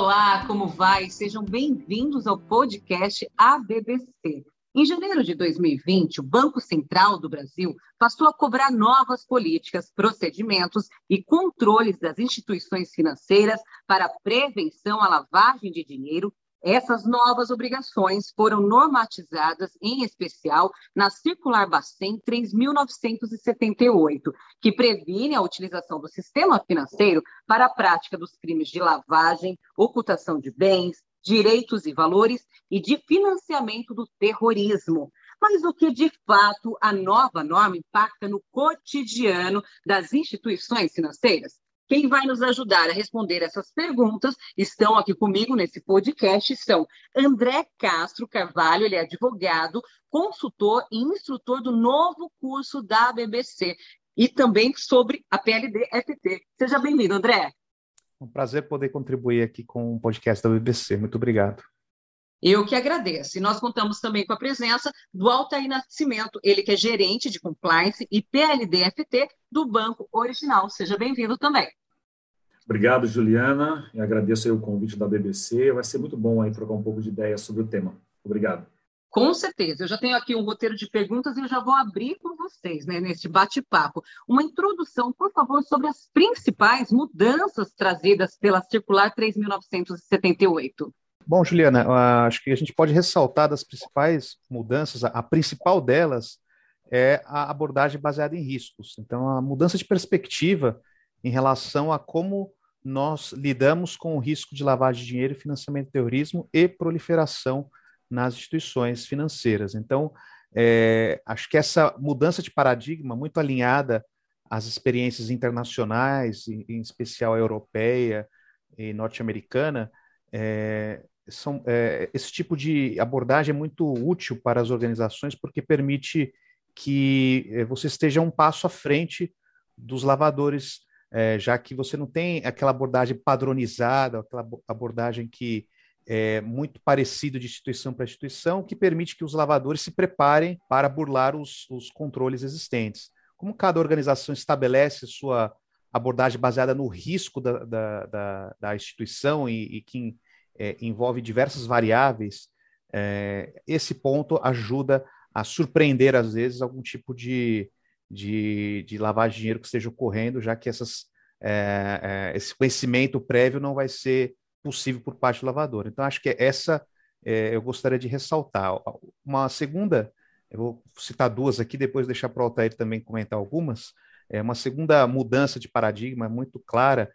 Olá, como vai? Sejam bem-vindos ao podcast ABBC. Em janeiro de 2020, o Banco Central do Brasil passou a cobrar novas políticas, procedimentos e controles das instituições financeiras para prevenção à lavagem de dinheiro essas novas obrigações foram normatizadas, em especial, na Circular Bacen 3.978, que previne a utilização do sistema financeiro para a prática dos crimes de lavagem, ocultação de bens, direitos e valores e de financiamento do terrorismo. Mas o que de fato a nova norma impacta no cotidiano das instituições financeiras? Quem vai nos ajudar a responder essas perguntas estão aqui comigo nesse podcast são André Castro Carvalho, ele é advogado, consultor e instrutor do novo curso da BBC e também sobre a PLD-FT. Seja bem-vindo, André. Um prazer poder contribuir aqui com o podcast da BBC. Muito obrigado. Eu que agradeço. E nós contamos também com a presença do Altair Nascimento, ele que é gerente de compliance e PLDFT do Banco Original. Seja bem-vindo também. Obrigado, Juliana, e agradeço o convite da BBC. Vai ser muito bom aí trocar um pouco de ideia sobre o tema. Obrigado. Com certeza. Eu já tenho aqui um roteiro de perguntas e eu já vou abrir com vocês, né, neste bate-papo. Uma introdução, por favor, sobre as principais mudanças trazidas pela Circular 3.978. Bom, Juliana, acho que a gente pode ressaltar das principais mudanças, a principal delas é a abordagem baseada em riscos. Então, a mudança de perspectiva em relação a como nós lidamos com o risco de lavagem de dinheiro, financiamento de terrorismo e proliferação nas instituições financeiras. Então, é, acho que essa mudança de paradigma, muito alinhada às experiências internacionais, em, especial europeia e norte-americana, é, são, é, esse tipo de abordagem é muito útil para as organizações porque permite que é, você esteja um passo à frente dos lavadores, é, já que você não tem aquela abordagem padronizada, aquela abordagem que é muito parecido de instituição para instituição, que permite que os lavadores se preparem para burlar os, os controles existentes. Como cada organização estabelece sua abordagem baseada no risco da, da, da, da instituição e, e é, envolve diversas variáveis, é, esse ponto ajuda a surpreender, às vezes, algum tipo de, de, de lavagem de dinheiro que esteja ocorrendo, já que essas, é, é, esse conhecimento prévio não vai ser possível por parte do lavador. Então, acho que essa é, eu gostaria de ressaltar. Uma segunda, eu vou citar duas aqui, depois deixar para o Altair também comentar algumas. É uma segunda mudança de paradigma muito clara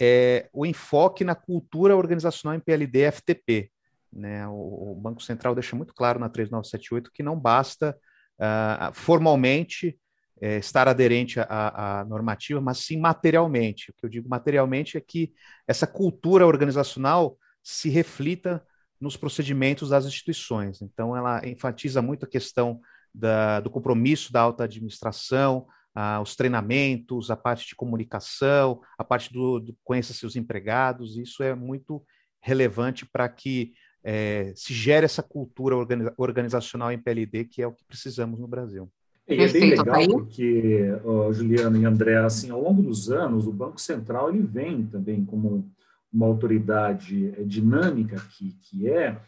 é o enfoque na cultura organizacional em PLD e FTP. Né? O, o, Banco Central deixa muito claro na 3978 que não basta uh, formalmente é, estar aderente à, à, normativa, mas sim materialmente. O que eu digo materialmente é que essa cultura organizacional se reflita nos procedimentos das instituições. Então, ela enfatiza muito a questão da, do compromisso da alta administração, ah, os treinamentos, a parte de comunicação, a parte do, do conheça seus empregados, isso é muito relevante para que é, se gere essa cultura organiza organizacional em PLD, que é o que precisamos no Brasil. E é bem legal porque, oh, Juliana e André, assim, ao longo dos anos, o Banco Central ele vem também como uma autoridade eh, dinâmica que, que é,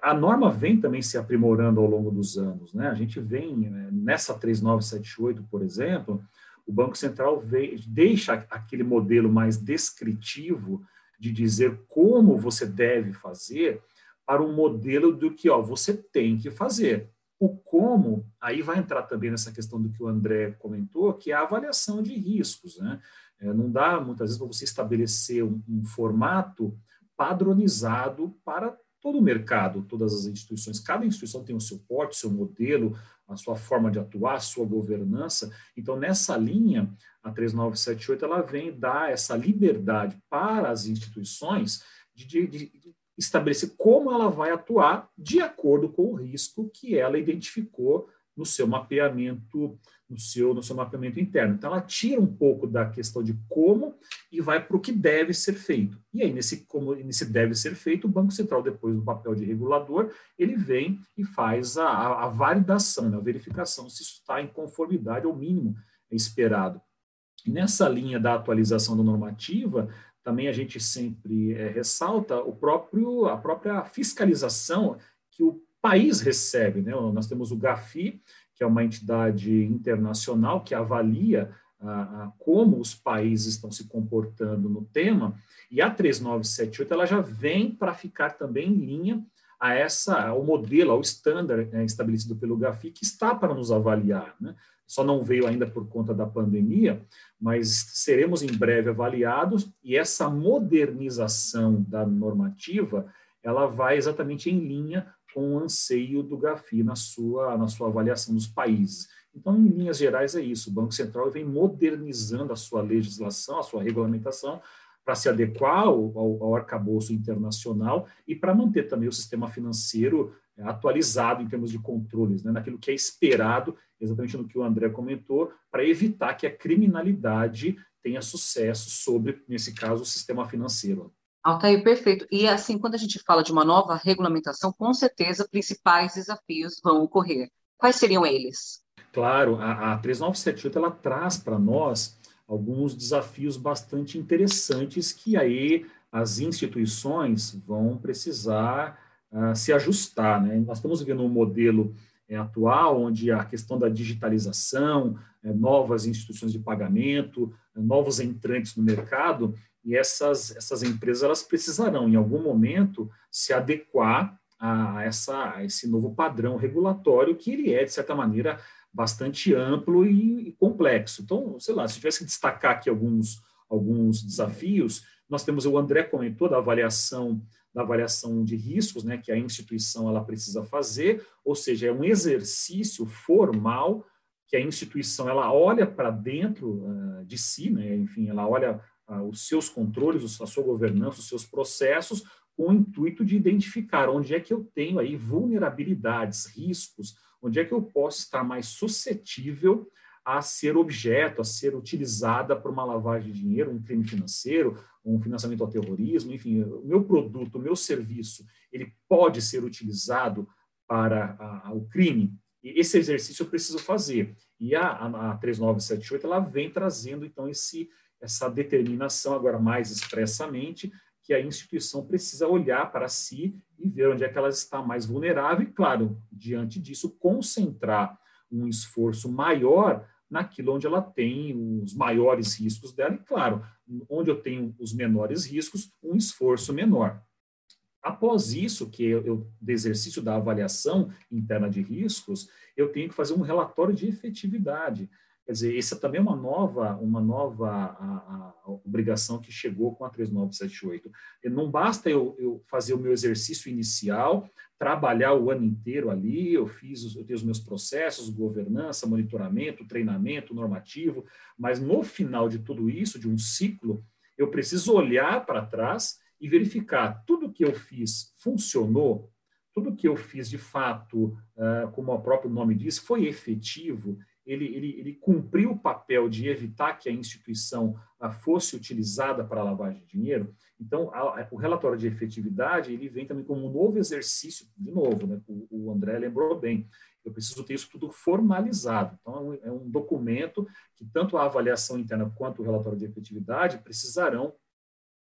a norma vem também se aprimorando ao longo dos anos. Né? A gente vem, eh, nessa 3978, por exemplo, o Banco Central vem, deixa aquele modelo mais descritivo de dizer como você deve fazer para um modelo do que ó, você tem que fazer. O como, aí vai entrar também nessa questão do que o André comentou, que é a avaliação de riscos. Né? É, não dá, muitas vezes, para você estabelecer um, um, formato padronizado para todo o mercado, todas as instituições. Cada instituição tem o seu porte, o seu modelo, a sua forma de atuar, a sua governança. Então, nessa linha, a 3978 ela vem dar essa liberdade para as instituições de, de, de estabelecer como ela vai atuar de acordo com o risco que ela identificou no seu mapeamento, no seu, no seu mapeamento interno. Então, ela tira um pouco da questão de como e vai para o que deve ser feito. E aí, nesse como nesse deve ser feito, o Banco Central, depois do papel de regulador, ele vem e faz a, a, a validação, né, a verificação se isso está em conformidade ao mínimo esperado. E nessa linha da atualização da normativa, também a gente sempre é, ressalta o próprio, a própria fiscalização que o país recebe. Né? Nós temos o GAFI, que é uma entidade internacional que avalia como os países estão se comportando no tema, e a 3978 ela já vem para ficar também em linha a essa, ao modelo, ao standard é, estabelecido pelo GAFI, que está para nos avaliar. Né? Só não veio ainda por conta da pandemia, mas seremos em breve avaliados, e essa modernização da normativa, ela vai exatamente em linha com o anseio do GAFI na sua, na sua avaliação dos países. Então, em linhas gerais, é isso. O Banco Central vem modernizando a sua legislação, a sua regulamentação, para se adequar ao, ao, ao arcabouço internacional e para manter também o sistema financeiro é, atualizado em termos de controles, né, naquilo que é esperado, exatamente no que o André comentou, para evitar que a criminalidade tenha sucesso sobre, nesse caso, o sistema financeiro. Altair, perfeito. E assim, quando a gente fala de uma nova regulamentação, com certeza principais desafios vão ocorrer. Quais seriam eles? Claro, a, a 3978 ela traz para nós alguns desafios bastante interessantes que aí as instituições vão precisar uh, se ajustar. Né? Nós estamos vivendo um modelo é, atual onde a questão da digitalização, é, novas instituições de pagamento, é, novos entrantes no mercado, e essas, essas empresas elas precisarão, em algum momento, se adequar a, essa, a esse novo padrão regulatório que ele é, de certa maneira, bastante amplo e, e complexo. Então, sei lá, se tivesse que destacar aqui alguns, alguns desafios, nós temos, o André comentou da avaliação da avaliação de riscos, né, que a instituição ela precisa fazer, ou seja, é um exercício formal que a instituição ela olha para dentro uh, de si, né, enfim, ela olha os seus controles, a sua governança, os seus processos, com o intuito de identificar onde é que eu tenho aí vulnerabilidades, riscos, onde é que eu posso estar mais suscetível a ser objeto, a ser utilizada por uma lavagem de dinheiro, um crime financeiro, um financiamento ao terrorismo, enfim, o meu produto, o meu serviço, ele pode ser utilizado para a, o crime. E esse exercício eu preciso fazer. E a, a, a 3978 ela vem trazendo então esse essa determinação agora mais expressamente que a instituição precisa olhar para si e ver onde é que ela está mais vulnerável e, claro, diante disso, concentrar um esforço maior naquilo onde ela tem os maiores riscos dela e, claro, onde eu tenho os menores riscos, um esforço menor. Após isso, que eu, do exercício da avaliação interna de riscos, eu tenho que fazer um relatório de efetividade. Quer dizer, essa também é uma nova, uma nova a, a obrigação que chegou com a 3978. Não basta eu, eu, fazer o meu exercício inicial, trabalhar o ano inteiro ali, eu fiz, eu tenho os meus processos, governança, monitoramento, treinamento normativo, mas no final de tudo isso, de um ciclo, eu preciso olhar para trás e verificar tudo que eu fiz funcionou, tudo que eu fiz de fato, ah, como o próprio nome diz, foi efetivo, ele, ele, ele cumpriu o papel de evitar que a instituição ah, fosse utilizada para lavagem de dinheiro. Então, a, o relatório de efetividade ele vem também como um novo exercício, de novo, né, o, o André lembrou bem, eu preciso ter isso tudo formalizado. Então, é um, é um documento que tanto a avaliação interna quanto o relatório de efetividade precisarão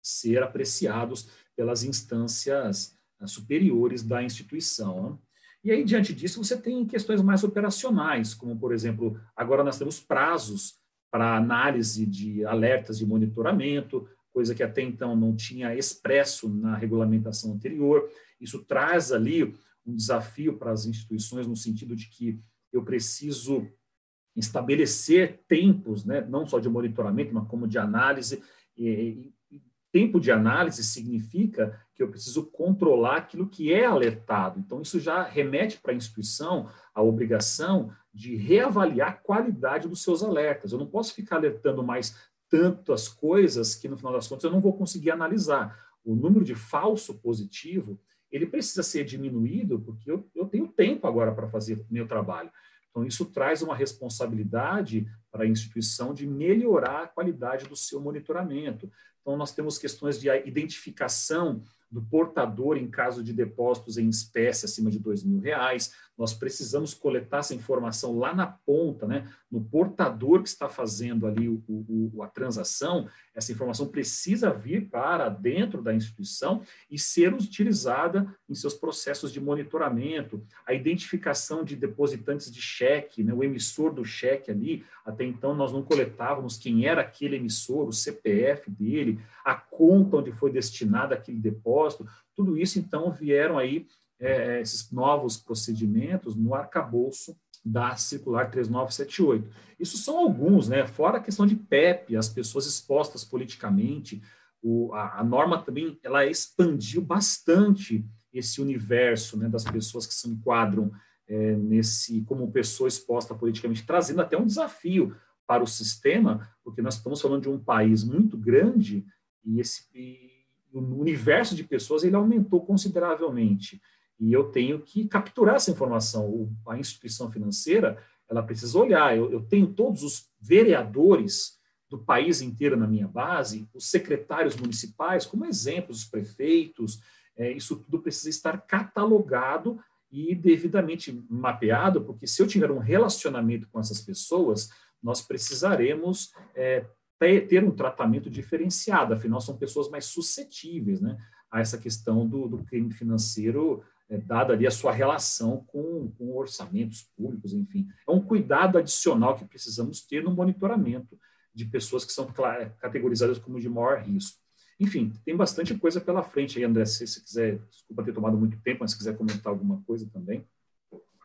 ser apreciados pelas instâncias ah, superiores da instituição. Né? E aí, diante disso, você tem questões mais operacionais, como, por exemplo, agora nós temos prazos para análise de alertas de monitoramento, coisa que até então não tinha expresso na regulamentação anterior. Isso traz ali um desafio para as instituições, no sentido de que eu preciso estabelecer tempos, né, não só de monitoramento, mas como de análise, e, tempo de análise significa que eu preciso controlar aquilo que é alertado. Então, isso já remete para a instituição a obrigação de reavaliar a qualidade dos seus alertas. Eu não posso ficar alertando mais tantas coisas que, no final das contas, eu não vou conseguir analisar. O número de falso positivo, ele precisa ser diminuído, porque eu, eu tenho tempo agora para fazer meu trabalho. Então, isso traz uma responsabilidade para a instituição de melhorar a qualidade do seu monitoramento, Então, nós temos questões de identificação do portador em caso de depósitos em espécie acima de dois mil reais. Nós precisamos coletar essa informação lá na ponta, né, no portador que está fazendo ali o, o, a transação. Essa informação precisa vir para dentro da instituição e ser utilizada em seus processos de monitoramento, a identificação de depositantes de cheque, né, o emissor do cheque ali. Até então nós não coletávamos quem era aquele emissor, o CPF dele, a conta onde foi destinado aquele depósito. Tudo isso então vieram aí é, esses novos procedimentos no arcabouço da circular 3978. Isso são alguns, né? Fora a questão de PEP, as pessoas expostas politicamente, o, a, a, norma também ela expandiu bastante esse universo né, das pessoas que se enquadram é, nesse como pessoa exposta politicamente, trazendo até um desafio para o sistema, porque nós estamos falando de um país muito grande e esse e o universo de pessoas ele aumentou consideravelmente e eu tenho que capturar essa informação. a instituição financeira, ela precisa olhar. Eu, eu tenho todos os vereadores do país inteiro na minha base, os secretários municipais, como exemplos, os prefeitos, é, isso tudo precisa estar catalogado e devidamente mapeado, porque se eu tiver um relacionamento com essas pessoas, nós precisaremos é, ter um tratamento diferenciado, afinal, são pessoas mais suscetíveis né, a essa questão do, do crime financeiro é, dada ali a sua relação com, com orçamentos públicos, enfim. É um cuidado adicional que precisamos ter no monitoramento de pessoas que são categorizadas como de maior risco. Enfim, tem bastante coisa pela frente aí, André, se você quiser, desculpa ter tomado muito tempo, mas se quiser comentar alguma coisa também.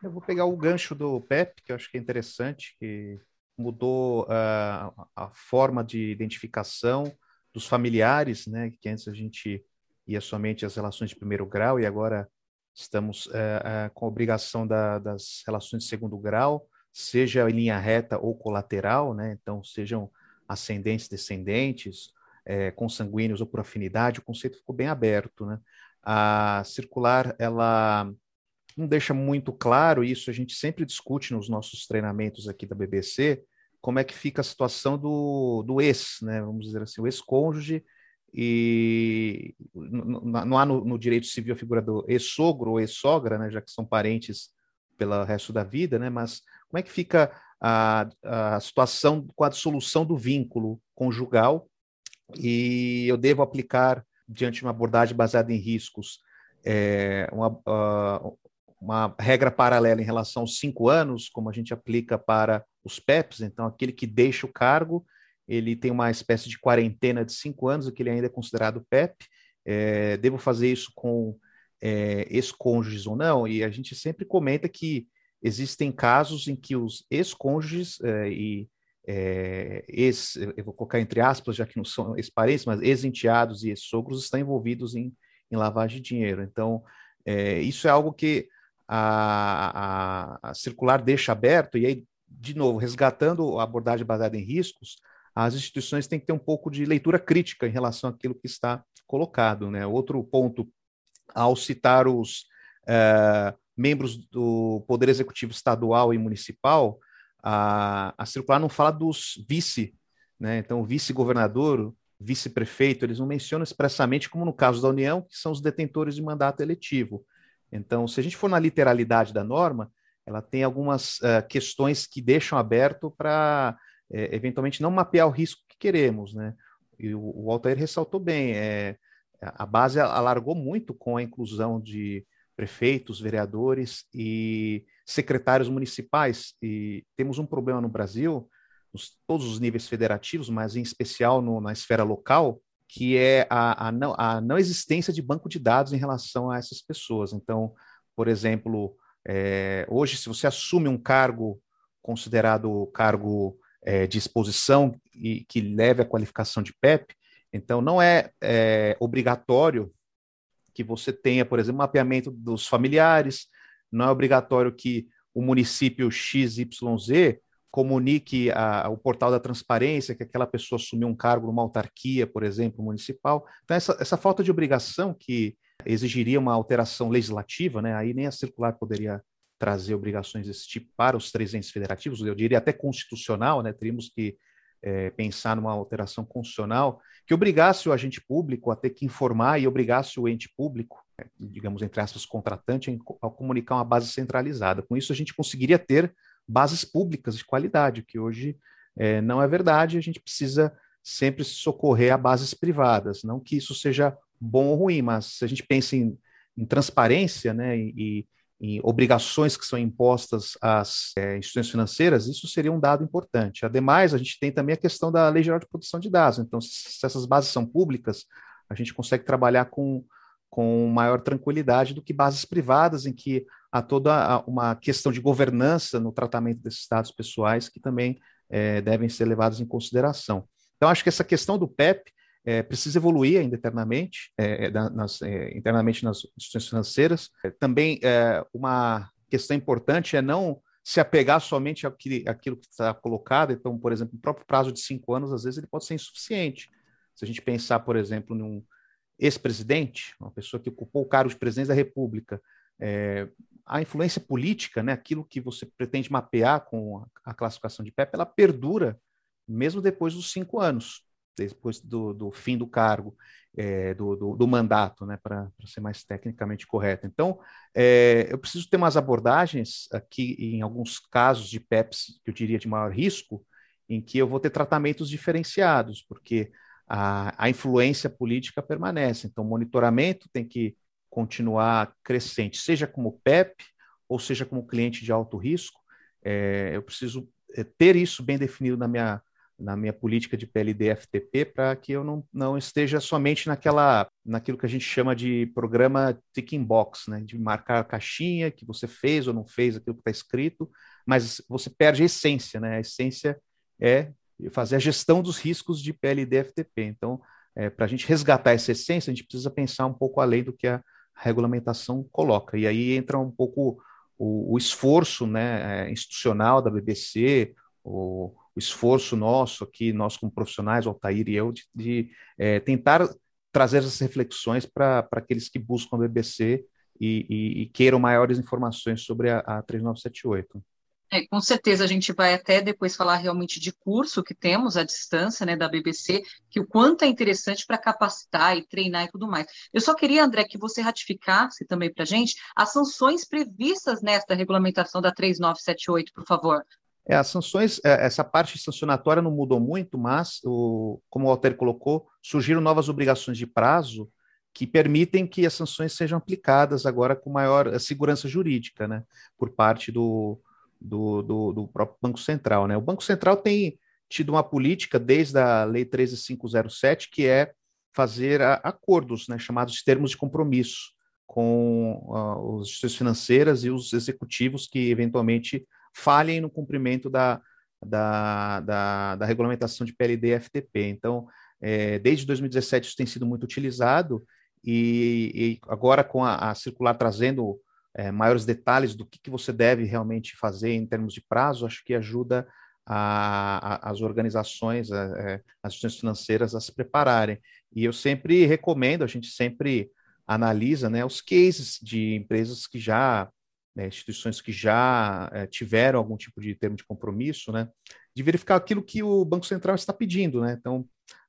Eu vou pegar o gancho do PEP, que eu acho que é interessante, que mudou uh, a forma de identificação dos familiares, né, que antes a gente ia somente as relações de primeiro grau e agora estamos é, é, com a obrigação da, das relações de segundo grau, seja em linha reta ou colateral, né? então sejam ascendentes, descendentes, é, consanguíneos ou por afinidade, o conceito ficou bem aberto. Né? A circular, ela não deixa muito claro, isso a gente sempre discute nos nossos treinamentos aqui da BBC, como é que fica a situação do, do ex, né? vamos dizer assim, o ex-cônjuge e não há no, no, direito civil a figura do ex-sogro ou ex-sogra, né, já que são parentes pelo resto da vida, né, mas como é que fica a, a situação com a dissolução do vínculo conjugal? E eu devo aplicar, diante de uma abordagem baseada em riscos, é, uma, uh, uma regra paralela em relação aos cinco anos, como a gente aplica para os PEPs, então aquele que deixa o cargo ele tem uma espécie de quarentena de cinco anos, que ele ainda é considerado PEP. É, devo fazer isso com é, ex-cônjuges ou não? E a gente sempre comenta que existem casos em que os ex-cônjuges é, e é, ex, eu vou colocar entre aspas, já que não são ex-parentes, mas ex-enteados e ex-sogros estão envolvidos em, em, lavagem de dinheiro. Então, é, isso é algo que a, a, a circular deixa aberto, e aí, de novo, resgatando a abordagem baseada em riscos, as instituições têm que ter um pouco de leitura crítica em relação àquilo que está colocado. Né? Outro ponto, ao citar os uh, membros do Poder Executivo Estadual e Municipal, a, a circular não fala dos vice, né? então vice-governador, vice-prefeito, eles não mencionam expressamente, como no caso da União, que são os detentores de mandato eletivo. Então, se a gente for na literalidade da norma, ela tem algumas uh, questões que deixam aberto para é, eventualmente não mapear o risco que queremos, né? E o, o Altair ressaltou bem, é, a base alargou muito com a inclusão de prefeitos, vereadores e secretários municipais. E temos um problema no Brasil, nos todos os níveis federativos, mas em especial no, na esfera local, que é a, a, não, a não existência de banco de dados em relação a essas pessoas. Então, por exemplo, é, hoje, se você assume um cargo considerado cargo é, de exposição e que leve à qualificação de PEP. Então, não é, é obrigatório que você tenha, por exemplo, mapeamento dos familiares, não é obrigatório que o município XYZ comunique a, o portal da transparência que aquela pessoa assumiu um cargo numa autarquia, por exemplo, municipal. Então, essa, essa falta de obrigação que exigiria uma alteração legislativa, né, aí nem a circular poderia trazer obrigações desse tipo para os três entes federativos, eu diria até constitucional, né? Teríamos que é, pensar numa alteração constitucional que obrigasse o agente público a ter que informar e obrigasse o ente público, é, digamos, entre aspas, contratante, a comunicar uma base centralizada. Com isso, a gente conseguiria ter bases públicas de qualidade, que hoje é, não é verdade, a gente precisa sempre se socorrer a bases privadas. Não que isso seja bom ou ruim, mas se a gente pensa em, em transparência né, e, em obrigações que são impostas às é, instituições financeiras, isso seria um dado importante. Ademais, a gente tem também a questão da Lei Geral de Proteção de Dados. Então, se essas bases são públicas, a gente consegue trabalhar com, com maior tranquilidade do que bases privadas, em que há toda uma questão de governança no tratamento desses dados pessoais que também é, devem ser levados em consideração. Então, acho que essa questão do PEP é, precisa evoluir ainda internamente, é, é nas, é, internamente nas instituições financeiras. É, também é, uma questão importante é não se apegar somente àquilo, que está colocado. Então, por exemplo, o próprio prazo de cinco anos, às vezes, ele pode ser insuficiente. Se a gente pensar, por exemplo, num ex-presidente, uma pessoa que ocupou o cargo de presidente da República, a influência política, né, aquilo que você pretende mapear com a classificação de PEP, ela perdura mesmo depois dos cinco anos depois do, do fim do cargo, é, do, do, do, mandato, né, para ser mais tecnicamente correto. Então, é, eu preciso ter umas abordagens aqui, em alguns casos de PEPs, que eu diria de maior risco, em que eu vou ter tratamentos diferenciados, porque a, a influência política permanece. Então, o monitoramento tem que continuar crescente, seja como PEP ou seja como cliente de alto risco. É, eu preciso ter isso bem definido na minha na minha política de PLD FTP para que eu não, não esteja somente naquela naquilo que a gente chama de programa ticking box, né, de marcar a caixinha que você fez ou não fez aquilo que está escrito, mas você perde a essência, né? A essência é fazer a gestão dos riscos de PLD FTP. Então, é, para a gente resgatar essa essência, a gente precisa pensar um pouco além do que a regulamentação coloca. E aí entra um pouco o, o esforço né, é, institucional da BBC, o, o esforço nosso aqui, nós como profissionais, Altair e eu, de, de é, tentar trazer essas reflexões para aqueles que buscam a BBC e, e, e, queiram maiores informações sobre a, a 3978. É, com certeza a gente vai até depois falar realmente de curso que temos à distância, né, da BBC, que o quanto é interessante para capacitar e treinar e tudo mais. Eu só queria, André, que você ratificasse também para a gente as sanções previstas nesta regulamentação da 3978, por favor. É, as sanções, é, essa parte sancionatória não mudou muito, mas, o, como o Walter colocou, surgiram novas obrigações de prazo que permitem que as sanções sejam aplicadas agora com maior eh, segurança jurídica, né, por parte do, do, do, do próprio Banco Central. Né. O Banco Central tem tido uma política desde a Lei 13507, que é fazer a, acordos, né, chamados de termos de compromisso, com uh, as instituições financeiras e os executivos que eventualmente falhem no cumprimento da, da, da, da regulamentação de PLD e FTP. Então, é, desde 2017 isso tem sido muito utilizado e, e agora com a, a circular trazendo é, maiores detalhes do que, que você deve realmente fazer em termos de prazo, acho que ajuda a, a, as organizações, a, é, as instituições financeiras a se prepararem. E eu sempre recomendo, a gente sempre analisa né, os cases de empresas que já né, instituições que já é, tiveram algum tipo de termo de compromisso, né, de verificar aquilo que o Banco Central está pedindo. Né? Então,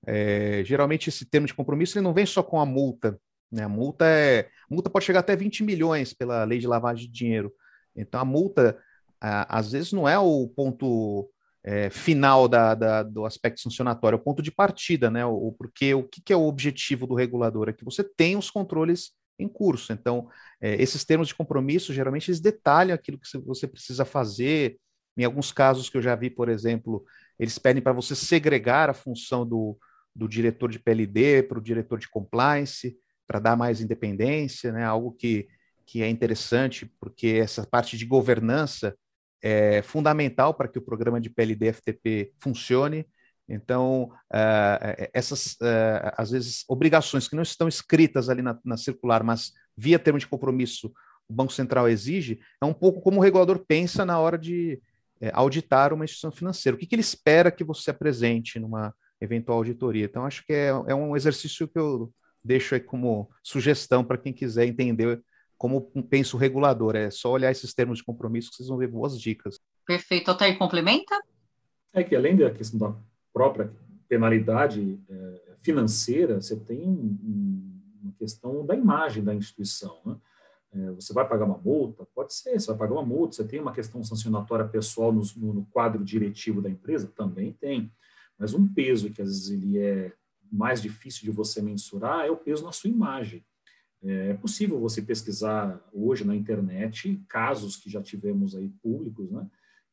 é, geralmente esse termo de compromisso ele não vem só com a multa. Né? A multa, é, multa pode chegar até 20 milhões pela lei de lavagem de dinheiro. Então, a multa, a, às vezes, não é o ponto é, final da, da, do aspecto sancionatório, é o ponto de partida, né? O, porque o que, que é o objetivo do regulador? É que você tem os controles em curso. Então, é, esses termos de compromisso, geralmente, eles detalham aquilo que você precisa fazer. Em alguns casos que eu já vi, por exemplo, eles pedem para você segregar a função do, do diretor de PLD para o diretor de compliance, para dar mais independência, né? algo que, que é interessante, porque essa parte de governança é fundamental para que o programa de PLD FTP funcione. Então, uh, essas, uh, às vezes, obrigações que não estão escritas ali na, na, circular, mas via termo de compromisso o Banco Central exige, é um pouco como o regulador pensa na hora de é, auditar uma instituição financeira. O que, que, ele espera que você apresente numa eventual auditoria? Então, acho que é, é um exercício que eu deixo aí como sugestão para quem quiser entender como pensa o regulador. É só olhar esses termos de compromisso que vocês vão ver boas dicas. Perfeito. Altair, complementa? É que além da questão da própria penalidade é, financeira, você tem um, uma questão da imagem da instituição. Né? É, você vai pagar uma multa? Pode ser, você vai pagar uma multa. Você tem uma questão sancionatória pessoal no, no quadro diretivo da empresa? Também tem. Mas um peso que às vezes ele é mais difícil de você mensurar é o peso na sua imagem. É, é possível você pesquisar hoje na internet casos que já tivemos aí públicos, né?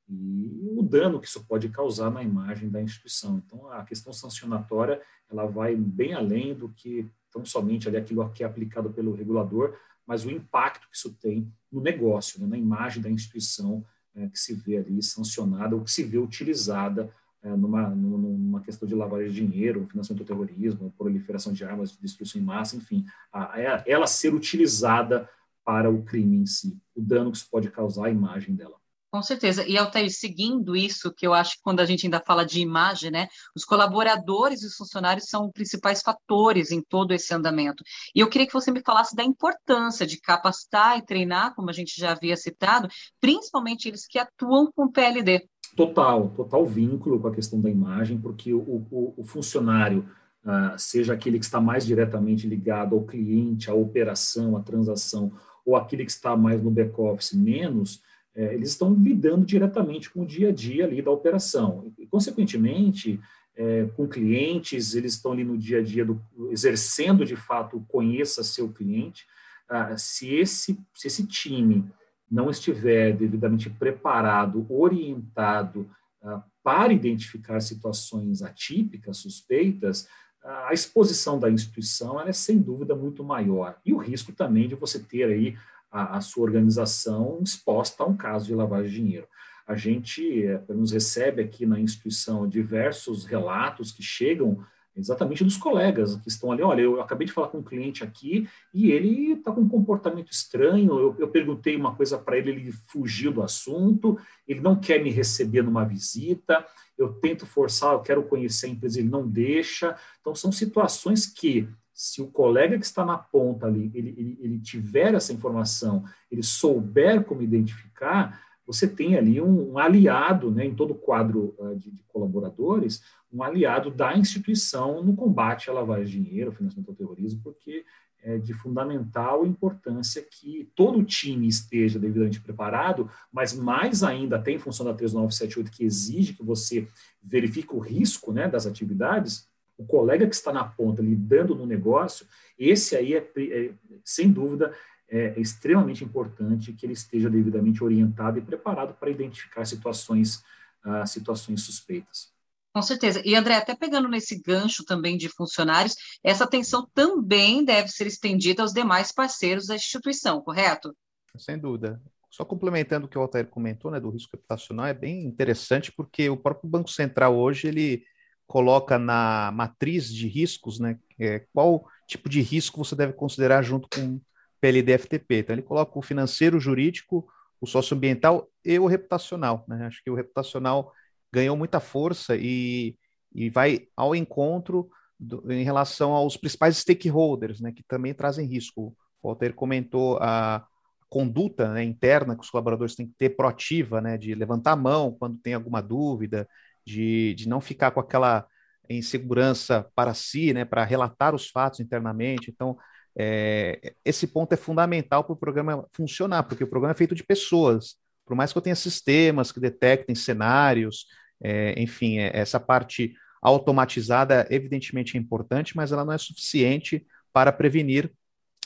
E o dano que isso pode causar na imagem da instituição. Então, a questão sancionatória, ela vai bem além do que tão somente ali aquilo que é aplicado pelo regulador, mas o impacto que isso tem no negócio, né? na imagem da instituição é, que se vê ali sancionada ou que se vê utilizada é, numa, numa questão de lavagem de dinheiro, financiamento do terrorismo, proliferação de armas, de destruição em massa, enfim, a, a, ela ser utilizada para o crime em si, o dano que isso pode causar à imagem dela. Com certeza. E, Altair, seguindo isso, que eu acho que quando a gente ainda fala de imagem, né, os colaboradores e os funcionários são os principais fatores em todo esse andamento. E eu queria que você me falasse da importância de capacitar e treinar, como a gente já havia citado, principalmente eles que atuam com PLD. Total, total vínculo com a questão da imagem, porque o, o, o funcionário, ah, seja aquele que está mais diretamente ligado ao cliente, à operação, à transação, ou aquele que está mais no back-office menos, é, eles estão lidando diretamente com o dia a dia ali da operação. E, consequentemente, é, com clientes, eles estão ali no dia a dia, do, exercendo de fato conheça seu cliente. Ah, se, esse, se esse time não estiver devidamente preparado, orientado ah, para identificar situações atípicas, suspeitas, a exposição da instituição é sem dúvida muito maior. E o risco também de você ter aí a, a sua organização exposta a um caso de lavagem de dinheiro. A gente é, nos recebe aqui na instituição diversos relatos que chegam exatamente dos colegas que estão ali. Olha, eu acabei de falar com um cliente aqui e ele está com um comportamento estranho. Eu, eu perguntei uma coisa para ele, ele fugiu do assunto, ele não quer me receber numa visita. Eu tento forçar, eu quero conhecer a empresa, ele não deixa. Então, são situações que se o colega que está na ponta ali, ele, ele, ele, tiver essa informação, ele souber como identificar, você tem ali um, um aliado, né, em todo o quadro uh, de, de, colaboradores, um aliado da instituição no combate à lavagem de dinheiro, financiamento ao terrorismo, porque é de fundamental importância que todo o time esteja devidamente preparado, mas mais ainda, até em função da 3978, que exige que você verifique o risco né, das atividades, o colega que está na ponta lidando no negócio, esse aí é, é sem dúvida é, é, extremamente importante que ele esteja devidamente orientado e preparado para identificar situações, uh, situações suspeitas. Com certeza. E, André, até pegando nesse gancho também de funcionários, essa atenção também deve ser estendida aos demais parceiros da instituição, correto? Sem dúvida. Só complementando o que o Altair comentou, né, do risco reputacional, é bem interessante porque o próprio Banco Central hoje, ele coloca na matriz de riscos, né, é, qual tipo de risco você deve considerar junto com PLD-FTP. Então, ele coloca o financeiro, o jurídico, o socioambiental e o reputacional. Né? Acho que o reputacional ganhou muita força e, e vai ao encontro do, em relação aos principais stakeholders, né, que também trazem risco. O Walter comentou a conduta né, interna que os colaboradores têm que ter proativa, né, de levantar a mão quando tem alguma dúvida, de, de não ficar com aquela insegurança para si, né, para relatar os fatos internamente. Então, é, esse ponto é fundamental para o programa funcionar, porque o programa é feito de pessoas. Por mais que eu tenha sistemas que detectem cenários, é, enfim, é, essa parte automatizada evidentemente é importante, mas ela não é suficiente para prevenir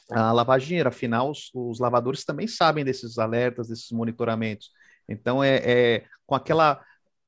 a lavagem de dinheiro. Afinal, os, os lavadores também sabem desses alertas, desses monitoramentos. Então, é, é com aquela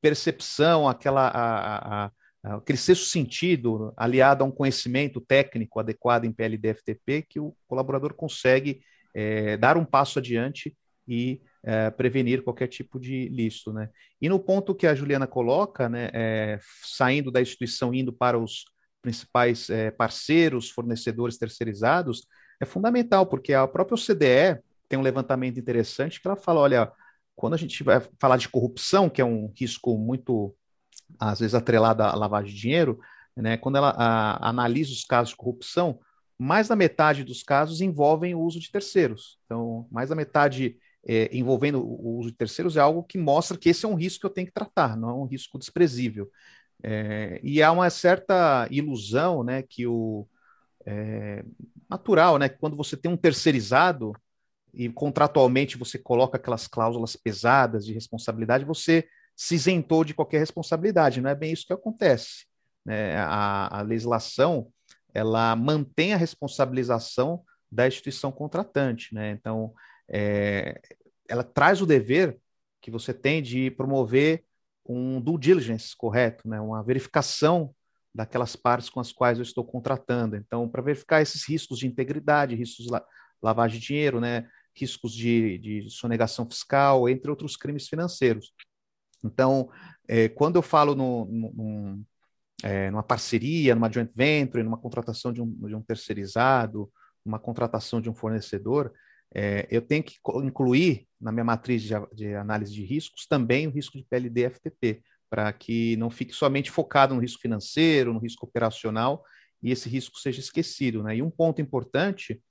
percepção, aquela, a, a, a, aquele sexto sentido aliado a um conhecimento técnico adequado em PLD-FTP que o colaborador consegue é, dar um passo adiante e é, prevenir qualquer tipo de listo, né? E no ponto que a Juliana coloca, né, é, saindo da instituição, indo para os principais é, parceiros, fornecedores terceirizados, é fundamental, porque a própria OCDE tem um levantamento interessante que ela fala, olha, quando a gente vai falar de corrupção, que é um risco muito, às vezes, atrelado à lavagem de dinheiro, né, quando ela a, analisa os casos de corrupção, mais da metade dos casos envolvem o uso de terceiros. Então, mais da metade é, envolvendo o uso de terceiros é algo que mostra que esse é um risco que eu tenho que tratar, não é um risco desprezível. É, e há uma certa ilusão, né, que o é, natural, né, que quando você tem um terceirizado e contratualmente você coloca aquelas cláusulas pesadas de responsabilidade, você se isentou de qualquer responsabilidade. Não é bem isso que acontece. Né? A, a legislação ela mantém a responsabilização da instituição contratante, né? Então, é, ela traz o dever que você tem de promover um due diligence correto, né? Uma verificação daquelas partes com as quais eu estou contratando. Então, para verificar esses riscos de integridade, riscos de lavagem de dinheiro, né? Riscos de, de sonegação fiscal, entre outros crimes financeiros. Então, é, quando eu falo no, no, é, numa parceria, numa joint venture, numa contratação de um, de um terceirizado, uma contratação de um fornecedor, é, eu tenho que incluir na minha matriz de, de, análise de riscos também o risco de PLD FTP, para que não fique somente focado no risco financeiro, no risco operacional, e esse risco seja esquecido. Né? E um ponto importante,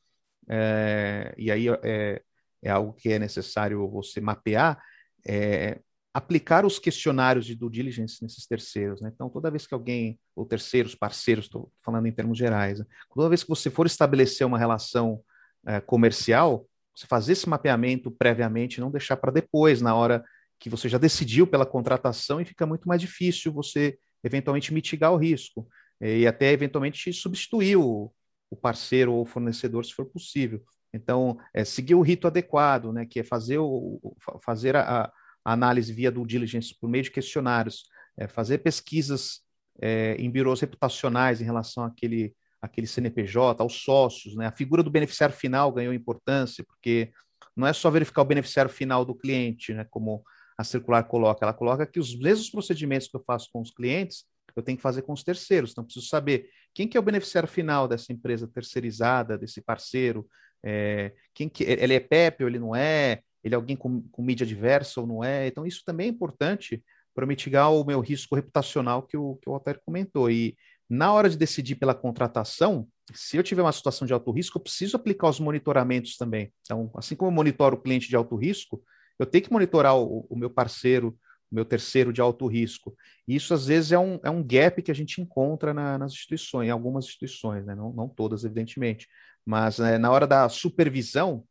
é, e aí é, é, algo que é necessário você mapear, é aplicar os questionários de due diligence nesses terceiros. Né? Então, toda vez que alguém, ou terceiros, parceiros, estou falando em termos gerais, né? toda vez que você for estabelecer uma relação é, comercial, você fazer esse mapeamento previamente, não deixar para depois, na hora que você já decidiu pela contratação e fica muito mais difícil você eventualmente mitigar o risco é, e até eventualmente substituir o, o parceiro ou o fornecedor se for possível. Então, é, seguir o rito adequado, né, que é fazer, o, fazer a, a análise via do diligence por meio de questionários, é, fazer pesquisas é, em birôs reputacionais em relação àquele, àquele CNPJ, aos sócios, né? A figura do beneficiário final ganhou importância, porque não é só verificar o beneficiário final do cliente, né? Como a circular coloca, ela coloca que os mesmos procedimentos que eu faço com os clientes, eu tenho que fazer com os terceiros. Então, preciso saber quem que é o beneficiário final dessa empresa terceirizada, desse parceiro, é, quem que ele é PEP ou ele não é, ele é alguém com, com mídia diversa ou não é. Então, isso também é importante para mitigar o meu risco reputacional que o, que o comentou. E na hora de decidir pela contratação, se eu tiver uma situação de alto risco, eu preciso aplicar os monitoramentos também. Então, assim como eu monitoro o cliente de alto risco, eu tenho que monitorar o, o meu parceiro, meu terceiro de alto risco. Isso, às vezes, é um, é um gap que a gente encontra na, nas instituições, em algumas instituições, né? não, não todas, evidentemente. Mas né, na hora da supervisão,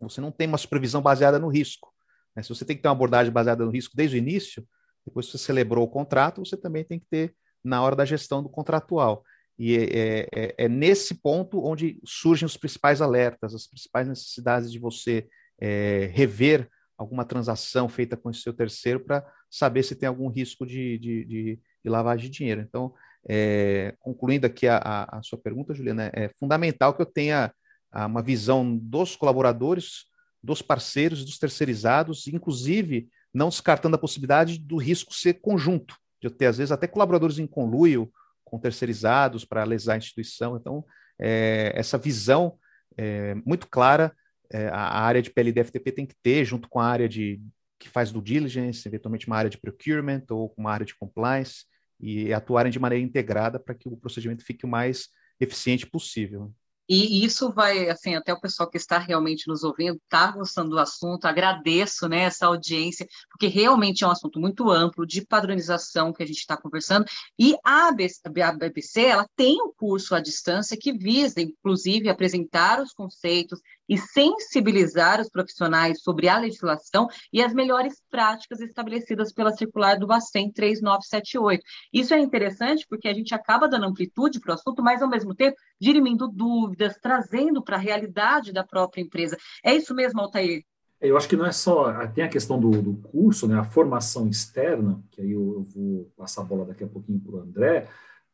você não tem uma supervisão baseada no risco. Né? Se você tem que ter uma abordagem baseada no risco desde o início, depois que você celebrou o contrato, você também tem que ter na hora da gestão do contratual. E é, é, é, é nesse ponto onde surgem os principais alertas, as principais necessidades de você é, rever alguma transação feita com o seu terceiro para saber se tem algum risco de, de, de, de lavagem de dinheiro. Então, é, concluindo aqui a, a, sua pergunta, Juliana, é fundamental que eu tenha uma visão dos colaboradores, dos parceiros, dos terceirizados, inclusive não descartando a possibilidade do risco ser conjunto, de eu ter, às vezes, até colaboradores em conluio com terceirizados para lesar a instituição. Então, é, essa visão é, muito clara, é, a área de PLD-FTP tem que ter, junto com a área de, que faz do diligence, eventualmente uma área de procurement ou uma área de compliance, e atuarem de maneira integrada para que o procedimento fique o mais eficiente possível. E isso vai, assim, até o pessoal que está realmente nos ouvindo, está gostando do assunto, agradeço, né, essa audiência, porque realmente é um assunto muito amplo, de padronização que a gente está conversando, e a BBC, ela tem um curso à distância que visa, inclusive, apresentar os conceitos e sensibilizar os profissionais sobre a legislação e as melhores práticas estabelecidas pela circular do Bacen 3978. Isso é interessante porque a gente acaba dando amplitude para o assunto, mas ao mesmo tempo dirimindo dúvidas, trazendo para a realidade da própria empresa. É isso mesmo, Altair? Eu acho que não é só, tem a questão do, do curso, né, a formação externa, que aí eu, eu vou passar a bola daqui a pouquinho para o André,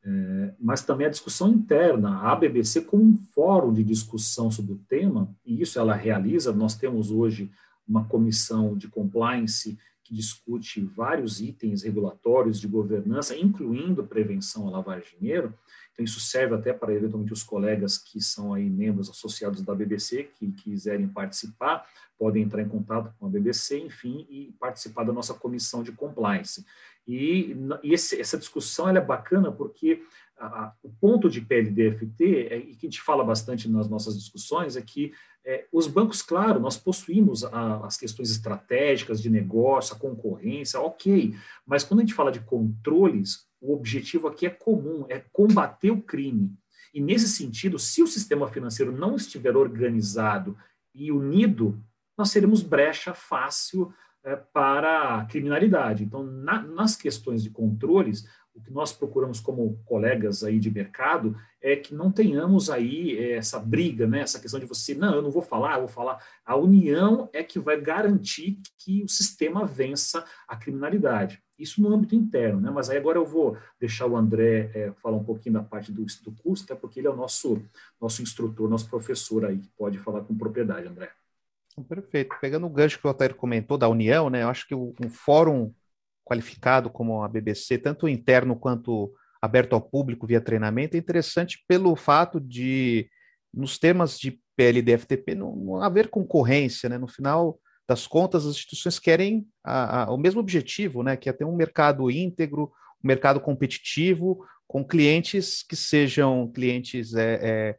é, mas também a discussão interna, a BBC como um fórum de discussão sobre o tema, e isso ela realiza, nós temos hoje uma comissão de compliance que discute vários itens regulatórios de governança, incluindo prevenção à lavagem de dinheiro, então isso serve até para eventualmente os colegas que são aí membros associados da BBC, que quiserem participar, podem entrar em contato com a BBC, enfim, e participar da nossa comissão de compliance. E, e esse, essa discussão é bacana porque a, a, o ponto de PLDFT, é, e que a gente fala bastante nas nossas discussões, é que é, os bancos, claro, nós possuímos a, as questões estratégicas de negócio, a concorrência, ok, mas quando a gente fala de controles, o objetivo aqui é comum, é combater o crime. E nesse sentido, se o sistema financeiro não estiver organizado e unido, nós seremos brecha fácil é, para a criminalidade. Então, na, nas questões de controles, o que nós procuramos como colegas aí de mercado é que não tenhamos aí é, essa briga, né? essa questão de você, não, eu não vou falar, eu vou falar. A união é que vai garantir que o sistema vença a criminalidade. Isso no âmbito interno, né? mas aí agora eu vou deixar o André é, falar um pouquinho da parte do, do curso, até porque ele é o nosso, nosso instrutor, nosso professor aí, que pode falar com propriedade, André. Perfeito. Pegando o gancho que o Altair comentou da união, né? eu acho que um fórum qualificado como a BBC, tanto interno quanto aberto ao público via treinamento, é interessante pelo fato de, nos temas de PLD-FTP, não, não haver concorrência, né? No final das contas, as instituições querem a, a, o mesmo objetivo, né? Que é ter um mercado íntegro, um mercado competitivo, com clientes que sejam clientes é, é,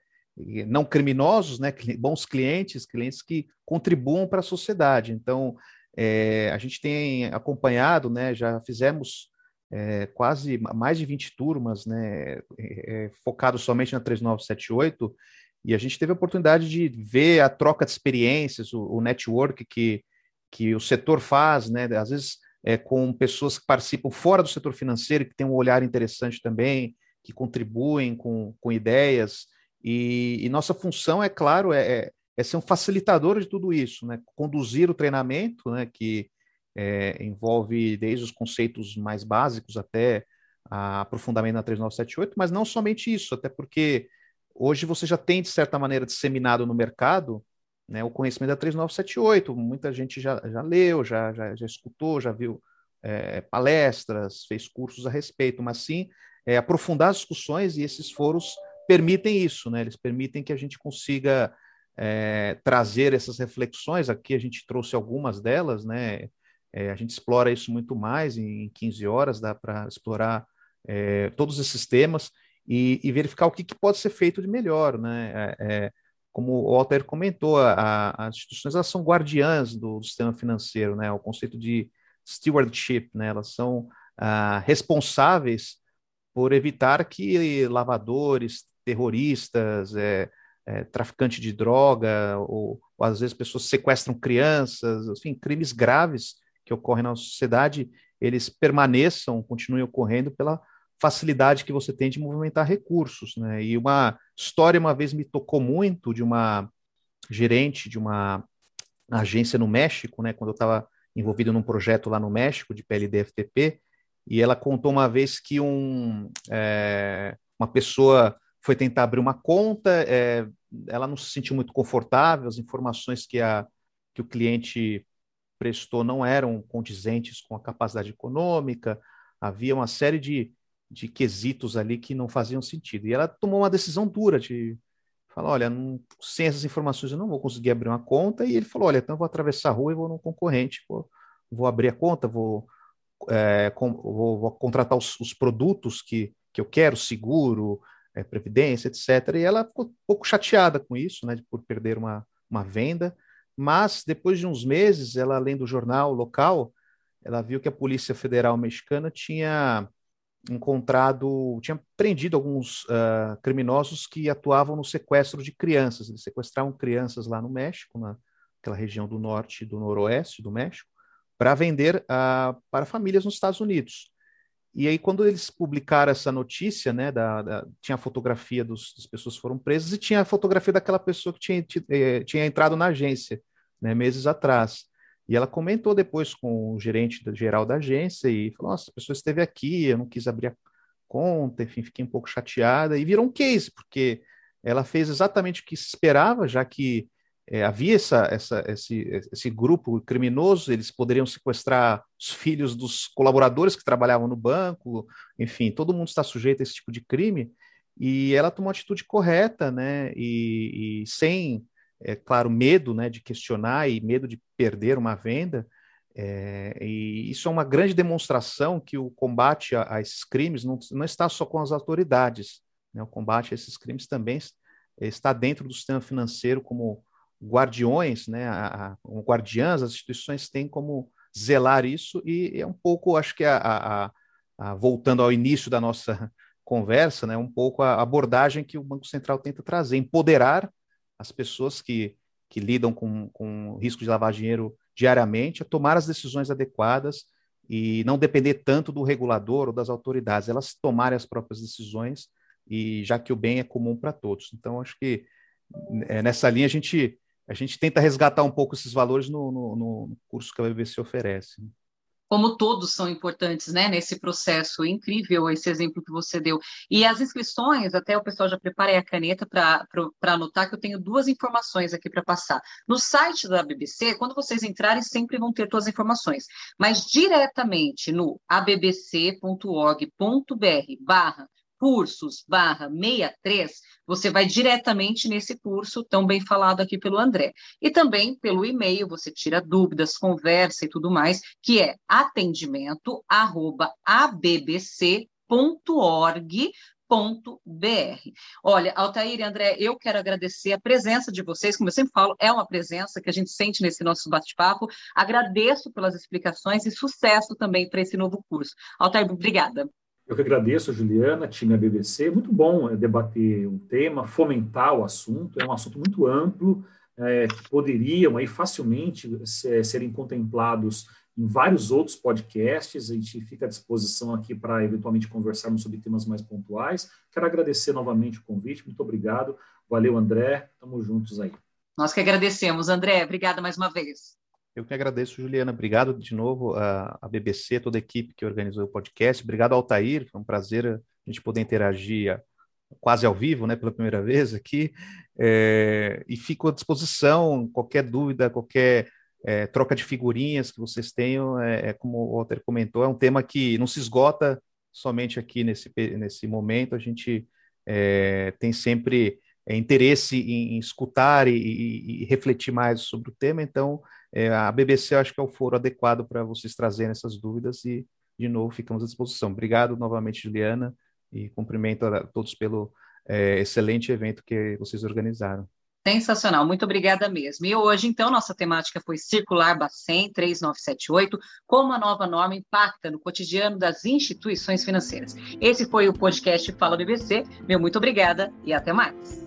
não criminosos, né? Bons clientes, clientes que contribuam para a sociedade. Então, é, a gente tem acompanhado, né, já fizemos é, quase mais de 20 turmas, né, é, focado somente na 3978, e a gente teve a oportunidade de ver a troca de experiências, o, o network que, que o setor faz, né, às vezes é, com pessoas que participam fora do setor financeiro, que têm um olhar interessante também, que contribuem com, com ideias, e, e nossa função, é claro, é, é é ser um facilitador de tudo isso, né? conduzir o treinamento, né? que é, envolve desde os conceitos mais básicos até a aprofundamento na 3978, mas não somente isso, até porque hoje você já tem, de certa maneira, disseminado no mercado né, o conhecimento da 3978, muita gente já, já leu, já, já, já escutou, já viu é, palestras, fez cursos a respeito, mas sim é, aprofundar as discussões e esses foros permitem isso, né? eles permitem que a gente consiga é, trazer essas reflexões. Aqui a gente trouxe algumas delas, né? É, a gente explora isso muito mais em 15 horas, dá para explorar é, todos esses temas e, e, verificar o que, que, pode ser feito de melhor, né? É, como o Walter comentou, a, as instituições elas são guardiãs do, do, sistema financeiro, né? O conceito de stewardship, né? Elas são ah, responsáveis por evitar que lavadores, terroristas, é, é, traficante de droga, ou, ou, às vezes pessoas sequestram crianças, enfim, crimes graves que ocorrem na sociedade, eles permaneçam, continuem ocorrendo pela facilidade que você tem de movimentar recursos, né? E uma história uma vez me tocou muito de uma gerente de uma agência no México, né? Quando eu estava envolvido num projeto lá no México de PLD-FTP, e ela contou uma vez que um, é, uma pessoa foi tentar abrir uma conta, é, ela não se sentiu muito confortável, as informações que, a, que o cliente prestou não eram condizentes com a capacidade econômica, havia uma série de, de quesitos ali que não faziam sentido. E ela tomou uma decisão dura de falar, olha, não, sem essas informações eu não vou conseguir abrir uma conta, e ele falou, olha, então eu vou atravessar a rua e vou no concorrente, vou, vou abrir a conta, vou, é, com, vou, vou contratar os, os produtos que, que eu quero, seguro, é, previdência, etc. E ela ficou um pouco chateada com isso, né, por perder uma, uma venda. Mas depois de uns meses, ela lendo o jornal local, ela viu que a Polícia Federal Mexicana tinha encontrado, tinha prendido alguns uh, criminosos que atuavam no sequestro de crianças. Eles sequestravam crianças lá no México, naquela região do norte e do noroeste do México, para vender uh, para famílias nos Estados Unidos. E aí, quando eles publicaram essa notícia, né, da, da tinha a fotografia dos, das pessoas que foram presas e tinha a fotografia daquela pessoa que tinha, eh, tinha entrado na agência, né, meses atrás. E ela comentou depois com o gerente geral da agência e falou: Nossa, a pessoa esteve aqui, eu não quis abrir a conta, enfim, fiquei um pouco chateada. E virou um case, porque ela fez exatamente o que se esperava, já que é, havia essa, essa, esse, esse grupo criminoso, eles poderiam sequestrar os filhos dos colaboradores que trabalhavam no banco, enfim, todo mundo está sujeito a esse tipo de crime, e ela tomou a atitude correta, né, e, e sem, é, claro, medo, né, de questionar e medo de perder uma venda, é, e isso é uma grande demonstração que o combate a, a esses crimes não, não está só com as autoridades, né, o combate a esses crimes também está dentro do sistema financeiro como guardiões, né, a, a, guardiãs, as instituições têm como zelar isso, e é um pouco, acho que a, a, voltando ao início da nossa conversa, né, um pouco a abordagem que o Banco Central tenta trazer, empoderar as pessoas que, que lidam com, com risco de lavar dinheiro diariamente a tomar as decisões adequadas e não depender tanto do regulador ou das autoridades, elas tomarem as próprias decisões e já que o bem é comum para todos. Então, acho que é, nessa linha a gente a gente tenta resgatar um pouco esses valores no, no, no curso que a BBC oferece como todos são importantes né, nesse processo. Incrível esse exemplo que você deu. E as inscrições, até o pessoal já prepara a caneta para anotar, que eu tenho duas informações aqui para passar. No site da BBC, quando vocês entrarem, sempre vão ter todas as informações. Mas diretamente no abbc.org.br barra cursos barra 63, você vai diretamente nesse curso tão bem falado aqui pelo André. E também pelo e-mail, você tira dúvidas, conversa e tudo mais, que é atendimento arroba br. Olha, Altair e André, eu quero agradecer a presença de vocês, como eu sempre falo, é uma presença que a gente sente nesse nosso bate-papo. Agradeço pelas explicações e sucesso também para esse novo curso. Altair, obrigada. Eu que agradeço, Juliana, time BBC. Muito bom é, debater o tema, fomentar o assunto. É um assunto muito amplo, é, que poderiam aí facilmente serem contemplados em vários outros podcasts. A gente fica à disposição aqui para eventualmente conversarmos sobre temas mais pontuais. Quero agradecer novamente o convite. Muito obrigado. Valeu, André. Estamos juntos aí. Nós que agradecemos, André. Obrigada mais uma vez. Eu que agradeço, Juliana. Obrigado de novo à, BBC, toda a equipe que organizou o podcast. Obrigado ao Altair, foi um prazer a gente poder interagir quase ao vivo, né, pela primeira vez aqui. É, e fico à disposição, qualquer dúvida, qualquer é, troca de figurinhas que vocês tenham, é, é, como o Walter comentou, é um tema que não se esgota somente aqui nesse, nesse momento. A gente tem sempre é, interesse em, em escutar e, e, e refletir mais sobre o tema, então é, a BBC acho que é o foro adequado para vocês trazerem essas dúvidas e, de novo, ficamos à disposição. Obrigado novamente, Juliana, e cumprimento a todos pelo é, excelente evento que vocês organizaram. Sensacional, muito obrigada mesmo. E hoje, então, nossa temática foi Circular Bacen 3978, como a nova norma impacta no cotidiano das instituições financeiras. Esse foi o podcast Fala BBC. Meu muito obrigada e até mais.